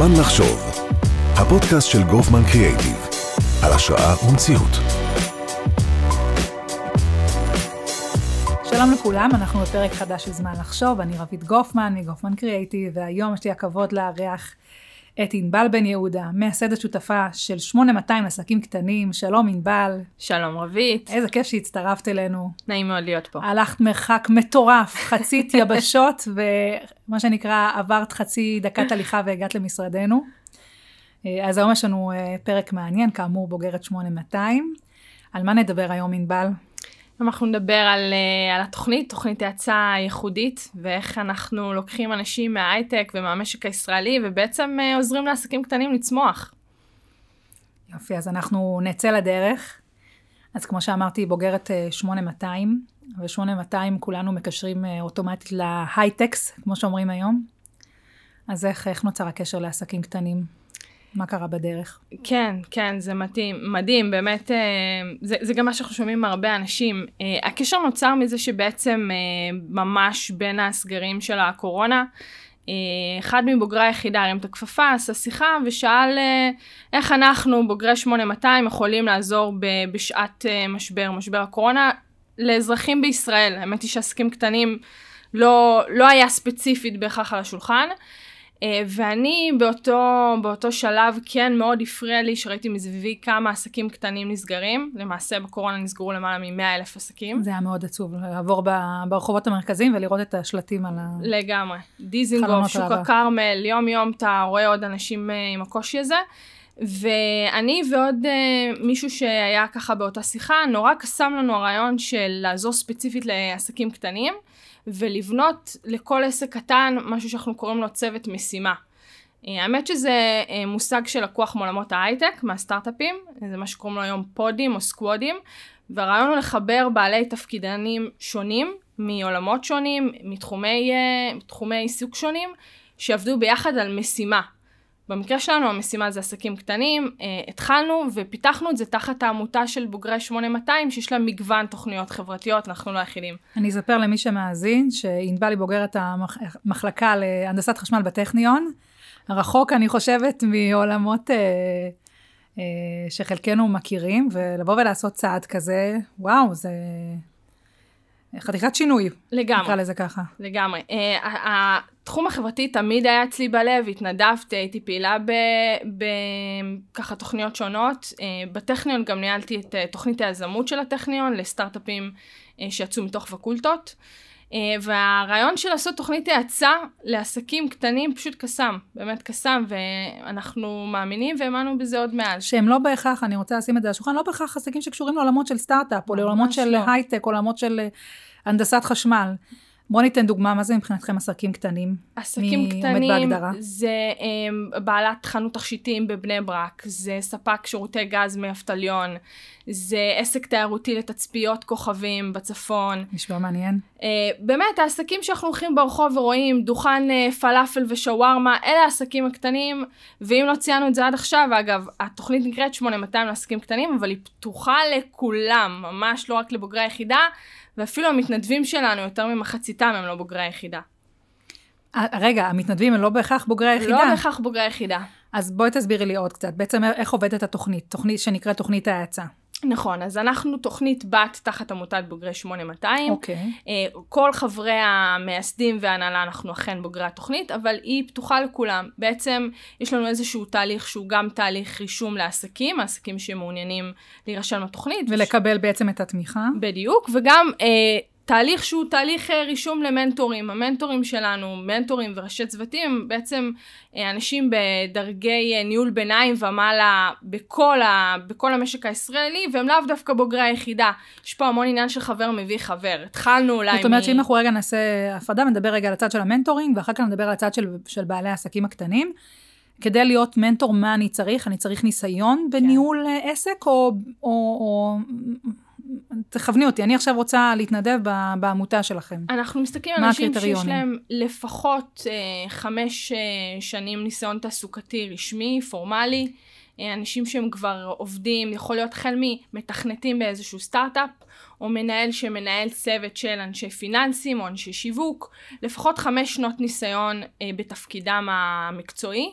זמן לחשוב, הפודקאסט של גופמן קריאייטיב, על השראה ומציאות. שלום לכולם, אנחנו בפרק חדש של זמן לחשוב, אני רבית גופמן מגופמן קריאייטיב, והיום יש לי הכבוד לארח את ענבל בן יהודה, מייסדת שותפה של 8200 עסקים קטנים, שלום ענבל. שלום רבית. איזה כיף שהצטרפת אלינו. נעים מאוד להיות פה. הלכת מרחק מטורף, חצית יבשות, ומה שנקרא עברת חצי דקת הליכה והגעת למשרדנו. אה, אז היום יש לנו אה, פרק מעניין, כאמור בוגרת 8200. על מה נדבר היום ענבל? אנחנו נדבר על, uh, על התוכנית, תוכנית האצה ייחודית, ואיך אנחנו לוקחים אנשים מההייטק ומהמשק הישראלי, ובעצם uh, עוזרים לעסקים קטנים לצמוח. יופי, אז אנחנו נצא לדרך. אז כמו שאמרתי, בוגרת uh, 8200, ו-8200 כולנו מקשרים אוטומטית להייטקס, כמו שאומרים היום. אז איך, איך נוצר הקשר לעסקים קטנים? מה קרה בדרך? כן, כן, זה מדהים, מדהים, באמת, אה, זה, זה גם מה שאנחנו שומעים מהרבה אנשים. אה, הקשר נוצר מזה שבעצם אה, ממש בין הסגרים של הקורונה, אחד מבוגרי היחידה הרים את הכפפה, עשה שיחה ושאל איך אנחנו, בוגרי 8200, יכולים לעזור בשעת משבר, משבר הקורונה, לאזרחים בישראל. האמת היא שעסקים קטנים לא, לא היה ספציפית בהכרח על השולחן. אה, ואני באותו, באותו שלב כן מאוד הפריע לי שראיתי מסביבי כמה עסקים קטנים נסגרים. למעשה בקורונה נסגרו למעלה מ-100 אלף עסקים. זה היה מאוד עצוב, לעבור ברחובות המרכזיים ולראות את השלטים על ה... לגמרי. דיזינגוף, שוק הכרמל, יום יום אתה רואה עוד אנשים אה, עם הקושי הזה. ואני ועוד uh, מישהו שהיה ככה באותה שיחה, נורא קסם לנו הרעיון של לעזור ספציפית לעסקים קטנים. ולבנות לכל עסק קטן משהו שאנחנו קוראים לו צוות משימה. אה, האמת שזה אה, מושג שלקוח מעולמות ההייטק, מהסטארט-אפים, זה מה שקוראים לו היום פודים או סקוודים, והרעיון הוא לחבר בעלי תפקידים שונים, מעולמות שונים, מתחומי, עיסוק שונים, שעבדו ביחד על משימה. במקרה שלנו המשימה זה עסקים קטנים, אה, התחלנו ופיתחנו את זה תחת העמותה של בוגרי 8200 שיש לה מגוון תוכניות חברתיות, אנחנו לא היחידים. אני אספר למי שמאזין שענבל היא בוגרת המחלקה להנדסת חשמל בטכניון, רחוק אני חושבת מעולמות אה, אה, שחלקנו מכירים, ולבוא ולעשות צעד כזה, וואו, זה חתיכת שינוי. לגמרי. נקרא לזה ככה. לגמרי. Uh, התחום החברתי תמיד היה אצלי בלב, התנדבתי, הייתי פעילה בככה תוכניות שונות. Uh, בטכניון גם ניהלתי את uh, תוכנית היזמות של הטכניון לסטארט-אפים uh, שיצאו מתוך פקולטות. Uh, והרעיון של לעשות תוכנית האצה לעסקים קטנים פשוט קסם, באמת קסם, ואנחנו מאמינים והאמנו בזה עוד מאז. שהם לא בהכרח, אני רוצה לשים את זה על השולחן, לא בהכרח עסקים שקשורים לעולמות של סטארט-אפ, או לעולמות של לא. הייטק, או לעולמות של הנדסת חשמל. בואו ניתן דוגמה, מה זה מבחינתכם עסקים קטנים? עסקים קטנים זה um, בעלת חנות תכשיטים בבני ברק, זה ספק שירותי גז מאבטליון, זה עסק תיירותי לתצפיות כוכבים בצפון. נשמע מעניין. Uh, באמת, העסקים שאנחנו הולכים ברחוב ורואים, דוכן uh, פלאפל ושווארמה, אלה העסקים הקטנים, ואם לא ציינו את זה עד עכשיו, אגב, התוכנית נקראת 8200 לעסקים קטנים, אבל היא פתוחה לכולם, ממש לא רק לבוגרי היחידה. ואפילו המתנדבים שלנו, יותר ממחציתם הם לא בוגרי היחידה. אה, רגע, המתנדבים הם לא בהכרח בוגרי היחידה? לא בהכרח בוגרי היחידה. אז בואי תסבירי לי עוד קצת. בעצם איך עובדת התוכנית? תוכנית שנקראת תוכנית ההאצה. נכון, אז אנחנו תוכנית בת תחת עמותת בוגרי 8200. אוקיי. Okay. אה, כל חברי המייסדים וההנהלה אנחנו אכן בוגרי התוכנית, אבל היא פתוחה לכולם. בעצם יש לנו איזשהו תהליך שהוא גם תהליך רישום לעסקים, העסקים שמעוניינים להירשם לתוכנית. ולקבל וש... בעצם את התמיכה. בדיוק, וגם אה, תהליך שהוא תהליך אה, רישום למנטורים. המנטורים שלנו, מנטורים וראשי צוותים, בעצם אה, אנשים בדרגי אה, ניהול ביניים ומעלה בכל, ה, בכל המשק הישראלי, והם לאו דווקא בוגרי היחידה. יש פה המון עניין של חבר מביא חבר. התחלנו אולי מ... זאת אומרת מ... שאם אנחנו רגע נעשה הפרדה, נדבר רגע על הצד של המנטורינג, ואחר כך נדבר על הצד של, של בעלי העסקים הקטנים. כדי להיות מנטור, מה אני צריך? אני צריך ניסיון כן. בניהול כן. עסק, או, או, או תכווני אותי, אני עכשיו רוצה להתנדב בעמותה שלכם. אנחנו מסתכלים על אנשים שיש להם לפחות אה, חמש אה, שנים ניסיון תעסוקתי רשמי, פורמלי, אה, אנשים שהם כבר עובדים, יכול להיות החל ממתכנתים באיזשהו סטארט-אפ, או מנהל שמנהל צוות של אנשי פיננסים או אנשי שיווק, לפחות חמש שנות ניסיון אה, בתפקידם המקצועי,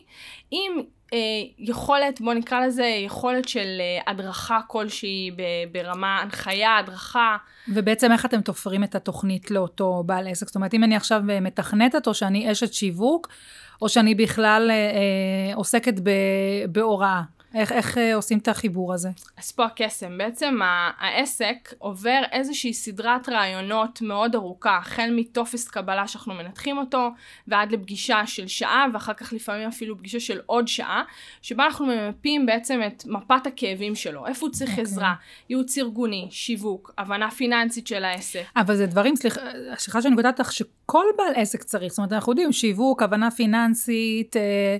עם אה, יכולת, בוא נקרא לזה, יכולת של אה, הדרכה כלשהי ברמה הנחיה, הדרכה. ובעצם איך אתם תופרים את התוכנית לאותו בעל עסק? זאת אומרת, אם אני עכשיו אה, מתכנתת, או שאני אשת שיווק, או שאני בכלל אה, אה, עוסקת ב, בהוראה. איך, איך אה, עושים את החיבור הזה? אז פה הקסם. בעצם העסק עובר איזושהי סדרת רעיונות מאוד ארוכה, החל מטופס קבלה שאנחנו מנתחים אותו, ועד לפגישה של שעה, ואחר כך לפעמים אפילו פגישה של עוד שעה, שבה אנחנו ממפים בעצם את מפת הכאבים שלו, איפה הוא צריך okay. אוקיי. עזרה, ייעוץ ארגוני, שיווק, הבנה פיננסית של העסק. אבל זה דברים, סליחה, סליחה שאני קוטעת אותך, שכל בעל עסק צריך, זאת אומרת, אנחנו יודעים, שיווק, הבנה פיננסית, אה,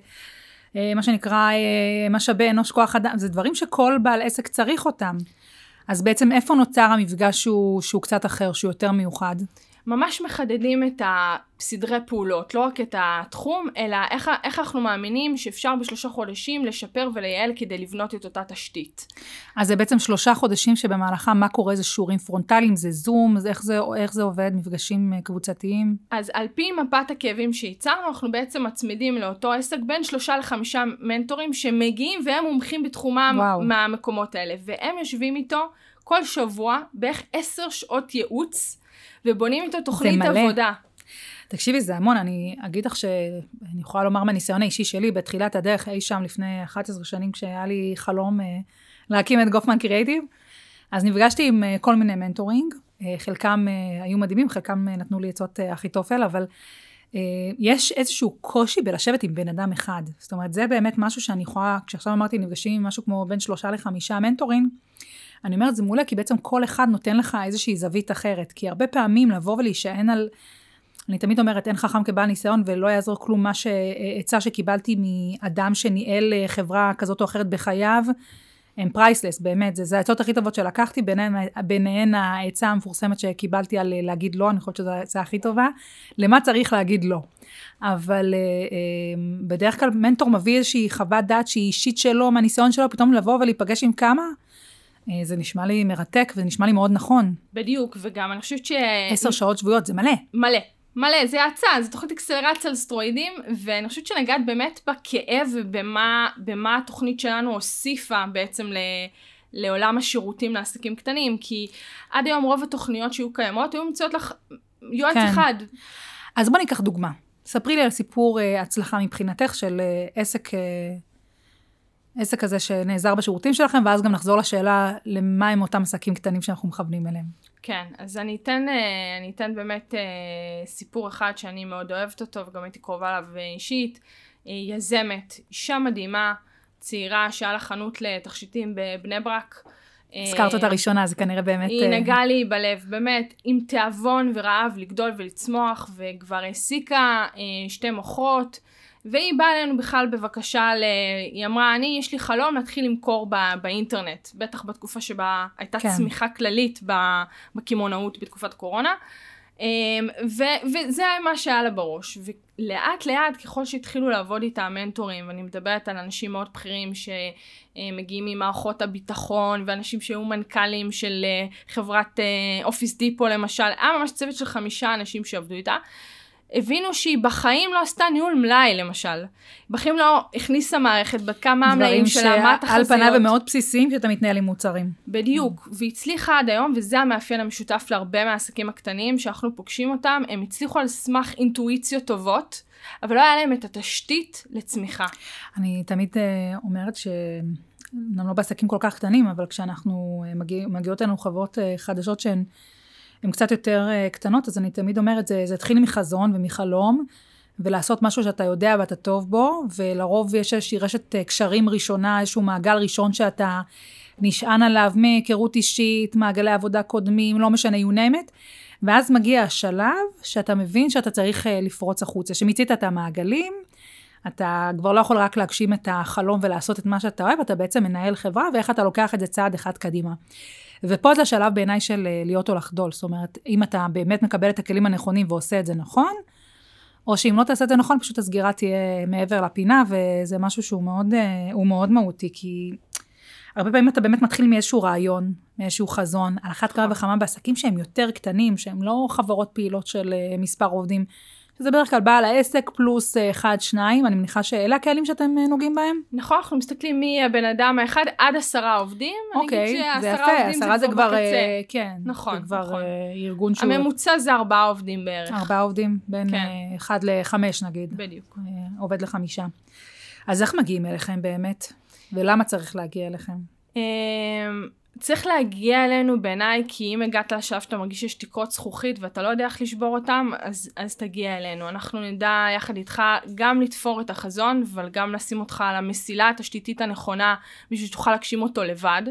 מה שנקרא אה, משאבי אנוש כוח אדם, זה דברים שכל בעל עסק צריך אותם. אז בעצם איפה נוצר המפגש שהוא, שהוא קצת אחר, שהוא יותר מיוחד? ממש מחדדים את הסדרי פעולות, לא רק את התחום, אלא איך, איך אנחנו מאמינים שאפשר בשלושה חודשים לשפר ולייעל כדי לבנות את אותה תשתית. אז זה בעצם שלושה חודשים שבמהלכם מה קורה, זה שיעורים פרונטליים, זה זום, זה איך, זה, איך זה עובד, מפגשים אה, קבוצתיים? אז על פי מפת הכאבים שייצרנו, אנחנו בעצם מצמידים לאותו עסק בין שלושה לחמישה מנטורים שמגיעים והם מומחים בתחומם וואו. מהמקומות האלה, והם יושבים איתו כל שבוע בערך עשר שעות ייעוץ. ובונים איתו תוכנית עבודה. תקשיבי, זה המון, אני אגיד לך שאני יכולה לומר מהניסיון האישי שלי, בתחילת הדרך, אי שם לפני 11 שנים, כשהיה לי חלום uh, להקים את גופמן קריאייטיב, אז נפגשתי עם אה, כל מיני מנטורים, אה, חלקם היו מדהימים, חלקם נתנו לי עצות אה, אחיתופל, אבל יש איזשהו קושי בלשבת עם בן אדם אחד. זאת אומרת, זה באמת משהו שאני יכולה, כשעכשיו אמרתי, נפגשים עם משהו כמו בין שלושה לחמישה מנטורים, אני אומרת, זה מעולה, כי בעצם כל אחד נותן לך איזושהי זווית אחרת. כי הרבה פעמים לבוא ולהישען על... אני תמיד אומרת, אין חכם כבעל ניסיון ולא יעזור כלום מה שעצה שקיבלתי מאדם שניהל אה, חברה כזאת או אחרת בחייו, הם פרייסלס, באמת, זה, זה העצות הכי טובות שלקחתי, ביניהן, ביניהן העצה המפורסמת שקיבלתי על אה, להגיד לא, אני חושבת שזו העצה הכי טובה, למה צריך להגיד לא. אבל אה, בדרך כלל מנטור מביא איזושהי חוות דעת שהיא אישית שלו, מהניסיון שלו, פתאום לבוא ולהיפגש עם כמה, זה נשמע לי מרתק וזה נשמע לי מאוד נכון. בדיוק, וגם אני חושבת ש... עשר שעות שבועיות, זה מלא. מלא. מלא, זה האצה, זה תוכנית אקסלרציה על סטרואידים, ואני חושבת שנגעת באמת בכאב ובמה התוכנית שלנו הוסיפה בעצם ל... לעולם השירותים לעסקים קטנים, כי עד היום רוב התוכניות שהיו קיימות היו מציעות לך יועץ כן. אחד. אז בוא ניקח דוגמה. ספרי לי על סיפור uh, הצלחה מבחינתך של uh, עסק uh, עסק כזה שנעזר בשירותים שלכם, ואז גם נחזור לשאלה למה הם אותם עסקים קטנים שאנחנו מכוונים אליהם. כן, אז אני אתן, אה, אני אתן באמת אה, סיפור אחד שאני מאוד אוהבת אותו, וגם הייתי קרובה אליו אישית. אה, יזמת, אישה מדהימה, צעירה שהיה לה חנות לתכשיטים בבני ברק. הזכרת אותה ראשונה, זה כנראה באמת... היא נגעה לי בלב, באמת, עם תיאבון ורעב לגדול ולצמוח, וכבר העסיקה שתי מוחות. והיא באה אלינו בכלל בבקשה, ל... היא אמרה, אני, יש לי חלום להתחיל למכור ב... באינטרנט, בטח בתקופה שבה הייתה כן. צמיחה כללית בקמעונאות בתקופת קורונה. אמ, ו- וזה מה שהיה לה בראש. ולאט לאט, ככל שהתחילו לעבוד איתה המנטורים, ואני מדברת על אנשים מאוד בכירים שמגיעים ממערכות הביטחון, ואנשים שהיו מנכ"לים של אה, חברת אופיס אה, דיפו למשל, היה ממש צוות של חמישה אנשים שעבדו איתה. הבינו שהיא בחיים לא עשתה ניהול מלאי למשל. בחיים לא הכניסה מערכת, בדקה מה המלאים שלה, מה התחזיות. דברים שעל פניו הם מאוד בסיסיים שאתה מתנהל עם מוצרים. בדיוק, והצליחה עד היום, וזה המאפיין המשותף להרבה מהעסקים הקטנים שאנחנו פוגשים אותם, הם הצליחו על סמך אינטואיציות טובות, אבל לא היה להם את התשתית לצמיחה. אני תמיד uh, אומרת ש... אומנם לא בעסקים כל כך קטנים, אבל כשאנחנו, uh, מגיע, מגיעות אלינו חברות uh, חדשות שהן הן קצת יותר uh, קטנות, אז אני תמיד אומרת, זה, זה התחיל מחזון ומחלום, ולעשות משהו שאתה יודע ואתה טוב בו, ולרוב יש איזושהי רשת uh, קשרים ראשונה, איזשהו מעגל ראשון שאתה נשען עליו מהיכרות אישית, מעגלי עבודה קודמים, לא משנה, you name it, ואז מגיע השלב שאתה מבין שאתה צריך uh, לפרוץ החוצה, שמיצית את המעגלים, אתה כבר לא יכול רק להגשים את החלום ולעשות את מה שאתה אוהב, אתה בעצם מנהל חברה, ואיך אתה לוקח את זה צעד אחד קדימה. ופה זה השלב בעיניי של אה, להיות או לחדול. זאת אומרת, אם אתה באמת מקבל את הכלים הנכונים ועושה את זה נכון, או שאם לא תעשה את זה נכון, פשוט הסגירה תהיה מעבר לפינה, וזה משהו שהוא מאוד, אה, מאוד מהותי, כי הרבה פעמים אתה באמת מתחיל מאיזשהו רעיון, מאיזשהו חזון, על אחת כמה וכמה בעסקים שהם יותר קטנים, שהם לא חברות פעילות של אה, מספר עובדים, שזה בדרך כלל בעל העסק פלוס אה, אחד, שניים, אני מניחה שאלה הקהלים שאתם אה, נוגעים בהם? נכון, אנחנו מסתכלים מי הבן אדם האחד עד עשרה עובדים. אוקיי, זה יפה, עשרה זה כבר, בקצה. כן, נכון, זה כבר נכון. ארגון שהוא... הממוצע זה ארבעה עובדים בערך. ארבעה עובדים, בין כן. אחד לחמש נגיד. בדיוק. עובד לחמישה. אז איך מגיעים אליכם באמת? ולמה צריך להגיע אליכם? צריך להגיע אלינו בעיניי, כי אם הגעת לשלב שאתה מרגיש שיש תקרות זכוכית ואתה לא יודע איך לשבור אותם, אז, אז תגיע אלינו. אנחנו נדע יחד איתך גם לתפור את החזון, אבל גם לשים אותך על המסילה התשתיתית הנכונה, בשביל שתוכל להגשים אותו לבד.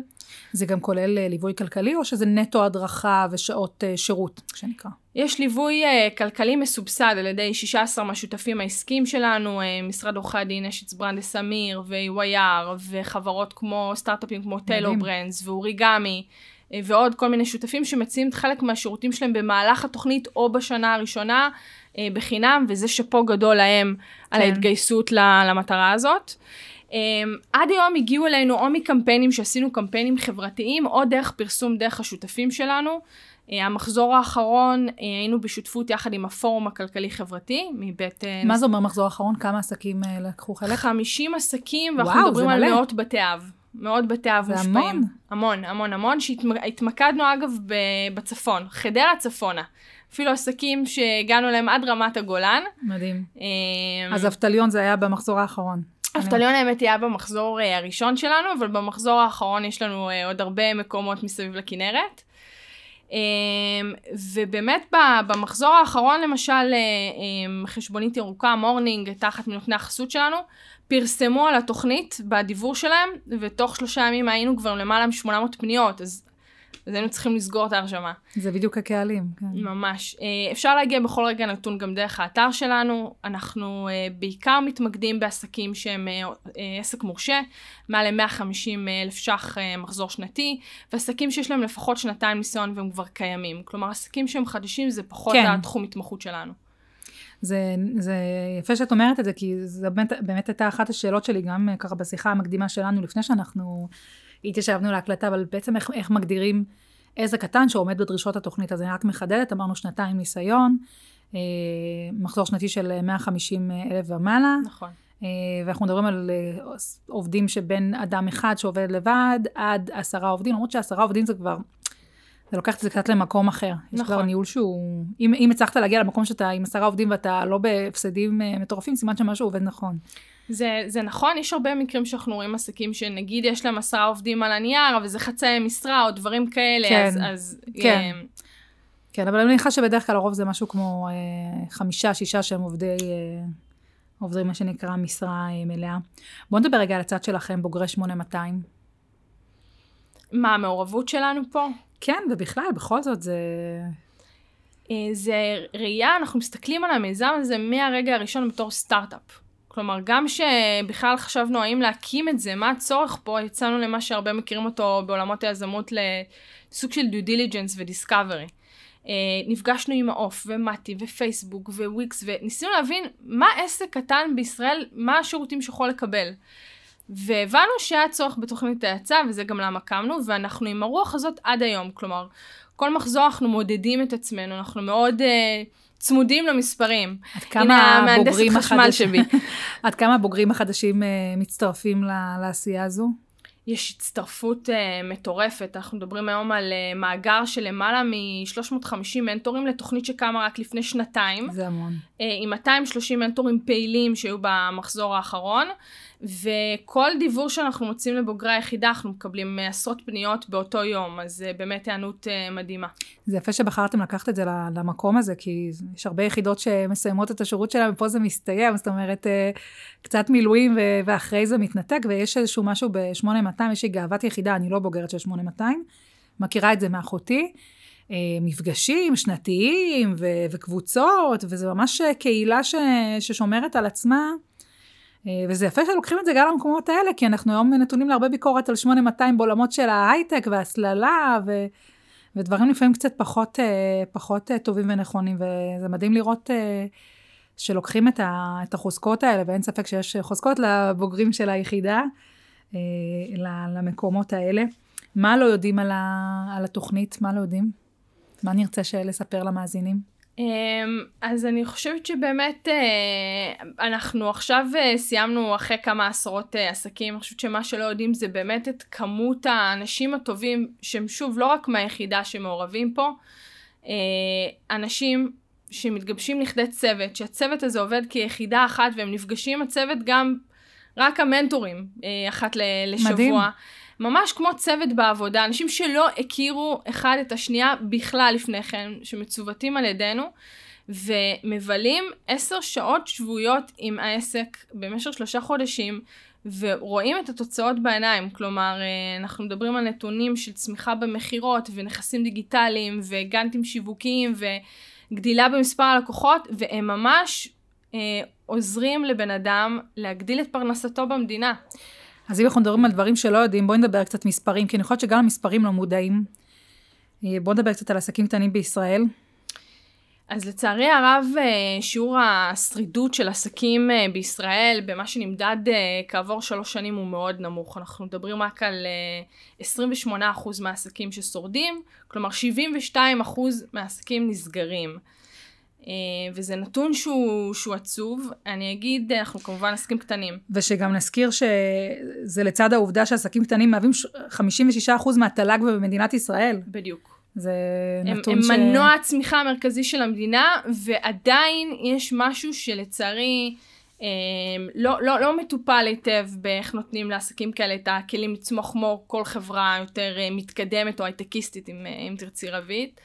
זה גם כולל אה, ליווי כלכלי, או שזה נטו הדרכה ושעות אה, שירות, שנקרא? יש ליווי uh, כלכלי מסובסד על ידי 16 מהשותפים העסקיים שלנו, uh, משרד עורכי הדין, אשץ ברנדס אמיר ו-YR, וחברות כמו, סטארט-אפים כמו טיילור ברנדס ואוריגמי, uh, ועוד כל מיני שותפים שמציעים חלק מהשירותים שלהם במהלך התוכנית או בשנה הראשונה uh, בחינם, וזה שאפו גדול להם כן. על ההתגייסות למטרה הזאת. Um, עד היום הגיעו אלינו או מקמפיינים שעשינו קמפיינים חברתיים, או דרך פרסום דרך השותפים שלנו. Uh, המחזור האחרון, uh, היינו בשותפות יחד עם הפורום הכלכלי-חברתי, מבית... Uh, מה זה אומר מחזור האחרון? כמה עסקים לקחו חלק? 50 עסקים, ואנחנו וואו, מדברים על מלא. מאות בתי אב. מאות בתי אב מושפעים. זה המון. המון, המון, המון, שהתמקדנו אגב בצפון, חדרה צפונה. אפילו עסקים שהגענו להם עד רמת הגולן. מדהים. אז אבטליון זה היה במחזור האחרון. אבטליון האמת היה במחזור הראשון שלנו, אבל במחזור האחרון יש לנו עוד הרבה מקומות מסביב לכנרת. אמ, ובאמת במחזור האחרון למשל אה, אמ, חשבונית ירוקה מורנינג אחת מנותני החסות שלנו פרסמו על התוכנית בדיוור שלהם ותוך שלושה ימים היינו כבר למעלה מ-800 פניות. אז אז היינו צריכים לסגור את ההרשמה. זה בדיוק הקהלים, כן. ממש. אה, אפשר להגיע בכל רגע נתון גם דרך האתר שלנו. אנחנו אה, בעיקר מתמקדים בעסקים שהם אה, עסק מורשה, מעל ל-150 אלף ש"ח מחזור שנתי, ועסקים שיש להם לפחות שנתיים ניסיון והם כבר קיימים. כלומר, עסקים שהם חדשים זה פחות כן. התחום התמחות שלנו. זה, זה יפה שאת אומרת את זה, כי זו באמת, באמת הייתה אחת השאלות שלי, גם ככה בשיחה המקדימה שלנו, לפני שאנחנו התיישבנו להקלטה, אבל בעצם איך, איך מגדירים איזה קטן שעומד בדרישות התוכנית. אז אני רק מחדדת, אמרנו שנתיים ניסיון, אה, מחזור שנתי של 150 אלף ומעלה. נכון. אה, ואנחנו מדברים על אה, עובדים שבין אדם אחד שעובד לבד, עד עשרה עובדים, למרות שעשרה עובדים זה כבר, זה לוקח את זה קצת למקום אחר. נכון. יש כבר ניהול שהוא, אם, אם הצלחת להגיע למקום שאתה עם עשרה עובדים ואתה לא בהפסדים אה, מטורפים, סימן שמשהו עובד נכון. זה, זה נכון, יש הרבה מקרים שאנחנו רואים עסקים שנגיד יש להם עשרה עובדים על הנייר, אבל זה חצאי משרה או דברים כאלה, כן, אז... אז כן. אה, כן, אבל אני מניחה שבדרך כלל הרוב זה משהו כמו אה, חמישה, שישה שהם עובדי, אה, עובדים מה שנקרא משרה אה, מלאה. בואו נדבר רגע על הצד שלכם, בוגרי 8200. מה, המעורבות שלנו פה? כן, ובכלל, בכל זאת זה... אה, זה ראייה, אנחנו מסתכלים על המיזם הזה מהרגע הראשון בתור סטארט-אפ. כלומר, גם שבכלל חשבנו האם להקים את זה, מה הצורך פה, יצאנו למה שהרבה מכירים אותו בעולמות היזמות לסוג של due diligence ו discovery. נפגשנו עם מעוף ומתי ופייסבוק וויקס וניסינו להבין מה עסק קטן בישראל, מה השירותים שיכול לקבל. והבנו שהיה צורך בתוכנית ההאצה, וזה גם למה קמנו, ואנחנו עם הרוח הזאת עד היום. כלומר, כל מחזור אנחנו מודדים את עצמנו, אנחנו מאוד... אה, צמודים למספרים. עד כמה הבוגרים החדשים, עד כמה הבוגרים החדשים uh, מצטרפים לעשייה הזו? יש הצטרפות uh, מטורפת, אנחנו מדברים היום על uh, מאגר של למעלה מ-350 מנטורים לתוכנית שקמה רק לפני שנתיים. זה המון. Uh, עם 230 מנטורים פעילים שהיו במחזור האחרון, וכל דיוור שאנחנו מוצאים לבוגרי היחידה, אנחנו מקבלים עשרות פניות באותו יום, אז uh, באמת היענות uh, מדהימה. זה יפה שבחרתם לקחת את זה למקום הזה, כי יש הרבה יחידות שמסיימות את השירות שלהם, ופה זה מסתיים, זאת אומרת, uh, קצת מילואים ואחרי זה מתנתק, ויש איזשהו משהו ב-8200, יש לי גאוות יחידה, אני לא בוגרת של 8200, מכירה את זה מאחותי. מפגשים שנתיים ו- וקבוצות, וזה ממש קהילה ש- ששומרת על עצמה. אה, וזה יפה שלוקחים את זה גם למקומות האלה, כי אנחנו היום נתונים להרבה ביקורת על 8200 בעולמות של ההייטק וההסללה, ו... ודברים לפעמים קצת פחות, אה, פחות אה, טובים ונכונים, וזה מדהים לראות שלוקחים את, ה... את החוזקות האלה, ואין ספק שיש חוזקות לבוגרים של היחידה, למקומות האלה. מה לא יודעים על, ה, על התוכנית? מה לא יודעים? מה נרצה לספר למאזינים? אמ, אז אני חושבת שבאמת אה, אנחנו עכשיו אה, סיימנו אחרי כמה עשרות אה, עסקים, אני חושבת שמה שלא יודעים זה באמת את כמות האנשים הטובים שהם שוב לא רק מהיחידה שמעורבים פה, אנשים שמתגבשים לכדי צוות, שהצוות הזה עובד כיחידה אחת והם נפגשים עם הצוות גם רק המנטורים אחת לשבוע. מדהים. ממש כמו צוות בעבודה, אנשים שלא הכירו אחד את השנייה בכלל לפני כן, שמצוותים על ידינו, ומבלים עשר שעות שבועיות עם העסק במשך שלושה חודשים, ורואים את התוצאות בעיניים. כלומר, אה, אנחנו מדברים על נתונים של צמיחה במכירות, ונכסים דיגיטליים, וגאנטים שיווקיים, וגדילה במספר הלקוחות, והם ממש אה, עוזרים לבן אדם להגדיל את פרנסתו במדינה. אז אם אנחנו מדברים על דברים שלא יודעים, בואי נדבר קצת מספרים, כי אני חושבת שגם המספרים לא מודעים. אה, בואו נדבר קצת על עסקים קטנים בישראל. אז לצערי הרב, אה, שיעור השרידות של עסקים אה, בישראל, במה שנמדד כעבור שלוש שנים, הוא מאוד נמוך. אנחנו מדברים רק על 28% מהעסקים ששורדים, כלומר 72% מהעסקים נסגרים. אה, וזה נתון שהוא, שהוא עצוב. אני אגיד, אנחנו כמובן עסקים קטנים. ושגם נזכיר שזה לצד העובדה שעסקים קטנים מהווים 56% מהתל"ג במדינת ישראל. בדיוק. זה נתון הם ש... הם מנוע הצמיחה המרכזי של המדינה, ועדיין יש משהו שלצערי אה, לא, לא, לא מטופל היטב באיך נותנים לעסקים כאלה את הכלים לצמוח כמו כל חברה יותר אה, מתקדמת או הייטקיסטית, אם, אם תרצי רבית.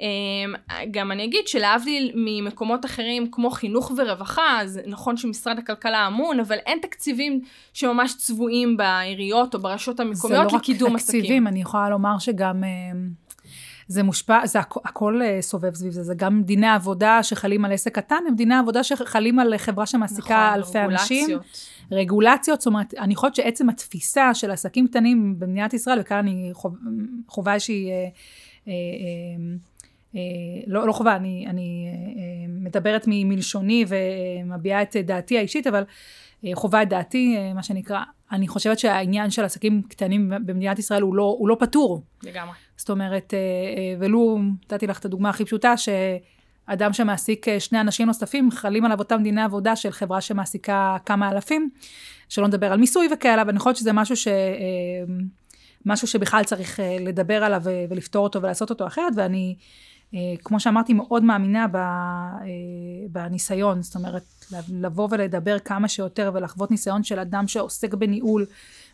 אמ, גם אני אגיד שלהבדיל ממקומות אחרים כמו חינוך ורווחה, אז נכון שמשרד הכלכלה אמון, אבל אין תקציבים שממש צבועים בעיריות או ברשויות המקומיות לקידום עסקים. זה לא רק תקציבים, עסקים. אני יכולה לומר שגם... אמ, זה מושפע, זה הכ, הכל אה, סובב סביב זה, זה גם דיני עבודה שחלים על עסק קטן, הם דיני עבודה שחלים על חברה שמעסיקה נכון, אלפי רגולציות. אנשים. רגולציות. זאת אומרת, אני חושבת שעצם התפיסה של עסקים קטנים במדינת ישראל, וכאן אני חוב, חובה איזושהי... אה, אה, אה, לא, לא חובה, אני, אני אה, מדברת מלשוני ומביעה את דעתי האישית, אבל אה, חובה את דעתי, מה שנקרא. אני חושבת שהעניין של עסקים קטנים במדינת ישראל הוא לא, הוא לא פתור. לגמרי. זאת אומרת, ולו, נתתי לך את הדוגמה הכי פשוטה, שאדם שמעסיק שני אנשים נוספים, חלים עליו אותם דיני עבודה של חברה שמעסיקה כמה אלפים, שלא נדבר על מיסוי וכאלה, ואני חושבת שזה משהו ש... משהו שבכלל צריך לדבר עליו ולפתור אותו ולעשות אותו אחרת, ואני אה, כמו שאמרתי, מאוד מאמינה אה, בניסיון, זאת אומרת, לבוא ולדבר כמה שיותר ולחוות ניסיון של אדם שעוסק בניהול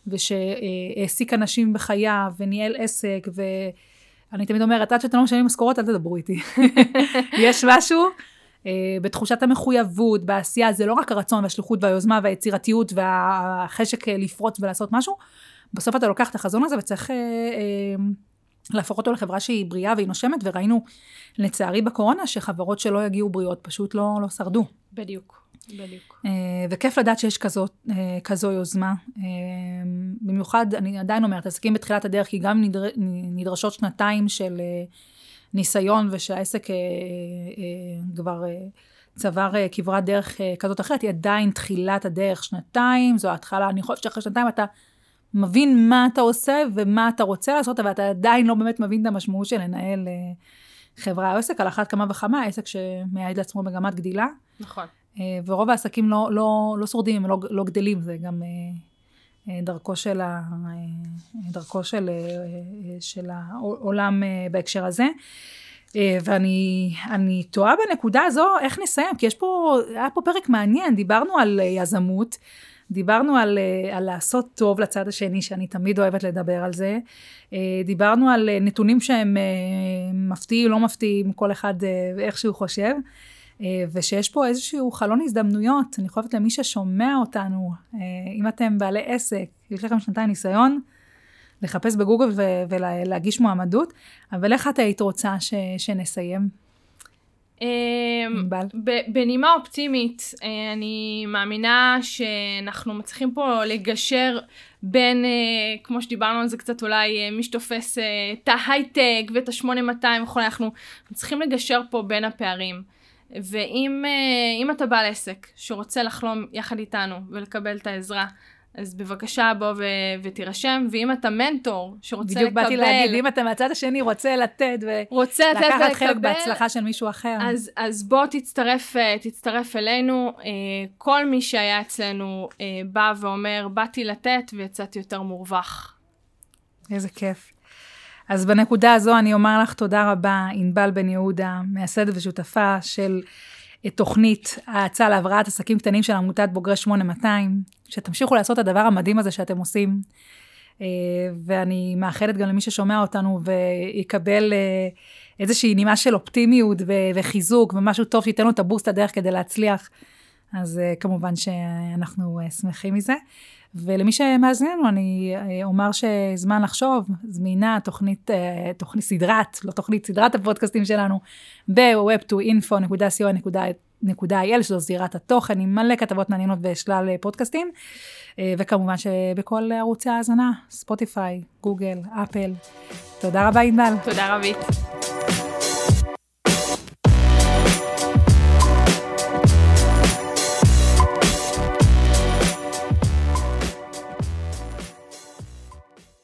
ושהעסיק אנשים בחייו וניהל עסק ואני תמיד אומרת, עד שאתם לא משלמים משכורות, אל תדברו איתי. יש משהו אה, בתחושת המחויבות, בעשייה, זה לא רק הרצון והשליחות והיוזמה והיצירתיות והחשק לפרוץ ולעשות משהו, בסוף אתה לוקח את החזון הזה וצריך... להפוך אותו לחברה שהיא בריאה והיא נושמת, וראינו לצערי בקורונה שחברות שלא יגיעו בריאות פשוט לא, לא שרדו. בדיוק. בדיוק. Uh, וכיף לדעת שיש כזו, uh, כזו יוזמה. Uh, במיוחד, אני עדיין אומרת, עסקים בתחילת הדרך, כי גם נדר, נדרשות שנתיים של ניסיון, ושהעסק כבר צבר כברת דרך כזאת אחרת, היא עדיין תחילת הדרך, שנתיים, זו ההתחלה, אני חושבת שאחרי שנתיים אתה מבין מה אתה עושה ומה אתה רוצה לעשות, אבל אתה עדיין לא באמת מבין את המשמעות של לנהל אה, חברה או עסק, על אחת כמה וכמה, עסק שמייעד לעצמו מגמת גדילה. נכון. אה, ורוב העסקים לא, לא, לא שורדים, הם לא, לא גדלים, זה גם אה, דרכו של, ה, דרכו של, של העולם בהקשר הזה. ואני תוהה בנקודה הזו איך נסיים, כי יש פה, היה פה פרק מעניין, דיברנו על יזמות. דיברנו על, אה, על לעשות טוב לצד השני, שאני תמיד אוהבת לדבר על זה. אה, דיברנו על אה, נתונים שהם מפתיעים, לא מפתיעים, כל אחד ואיך שהוא חושב. ושיש פה איזשהו חלון הזדמנויות, אני חושבת למי ששומע אותנו, אם אתם בעלי עסק, יש לכם שנתיים ניסיון, לחפש בגוגל ולהגיש מועמדות, אבל איך את היית רוצה ש- שנסיים? אמ, בנימה אופטימית, אה, אני מאמינה שאנחנו מצליחים פה לגשר בין, אה, כמו שדיברנו על זה קצת אולי, אה, מי שתופס את ההייטק ואת ה-8200 וכו', אנחנו צריכים לגשר פה בין הפערים. ואם אתה בעל עסק שרוצה לחלום יחד איתנו ולקבל את העזרה, אז בבקשה בוא ו- ותירשם, ואם אתה מנטור שרוצה בדיוק לקבל... בדיוק באתי להגיד, אם אתה מהצד השני רוצה לתת רוצה לתת ולקבל, חלק בהצלחה של מישהו אחר. אז, אז בוא תצטרף, אה, תצטרף אלינו. אה, כל מי שהיה אצלנו אה, בא ואומר, באתי לתת ויצאתי יותר מורווח. איזה כיף. אז בנקודה הזו אני אומר לך תודה רבה, ענבל בן יהודה, מייסדת ושותפה של תוכנית האצה להבראת עסקים קטנים של עמותת בוגרי 8200, שתמשיכו לעשות את הדבר המדהים הזה שאתם עושים. ואני מאחלת גם למי ששומע אותנו ויקבל איזושהי נימה של אופטימיות וחיזוק ומשהו טוב שייתן לו את הבוסט הדרך כדי להצליח. אז כמובן שאנחנו שמחים מזה. ולמי שמאזין לנו, אני אומר שזמן לחשוב, זמינה תוכנית, תוכנית סדרת, לא תוכנית, סדרת הפודקאסטים שלנו ב-web2info.co.il, שזו סדירת התוכן, עם מלא כתבות מעניינות ושלל פודקאסטים, וכמובן שבכל ערוצי ההאזנה, ספוטיפיי, גוגל, אפל. תודה רבה, ענבל. תודה רבית.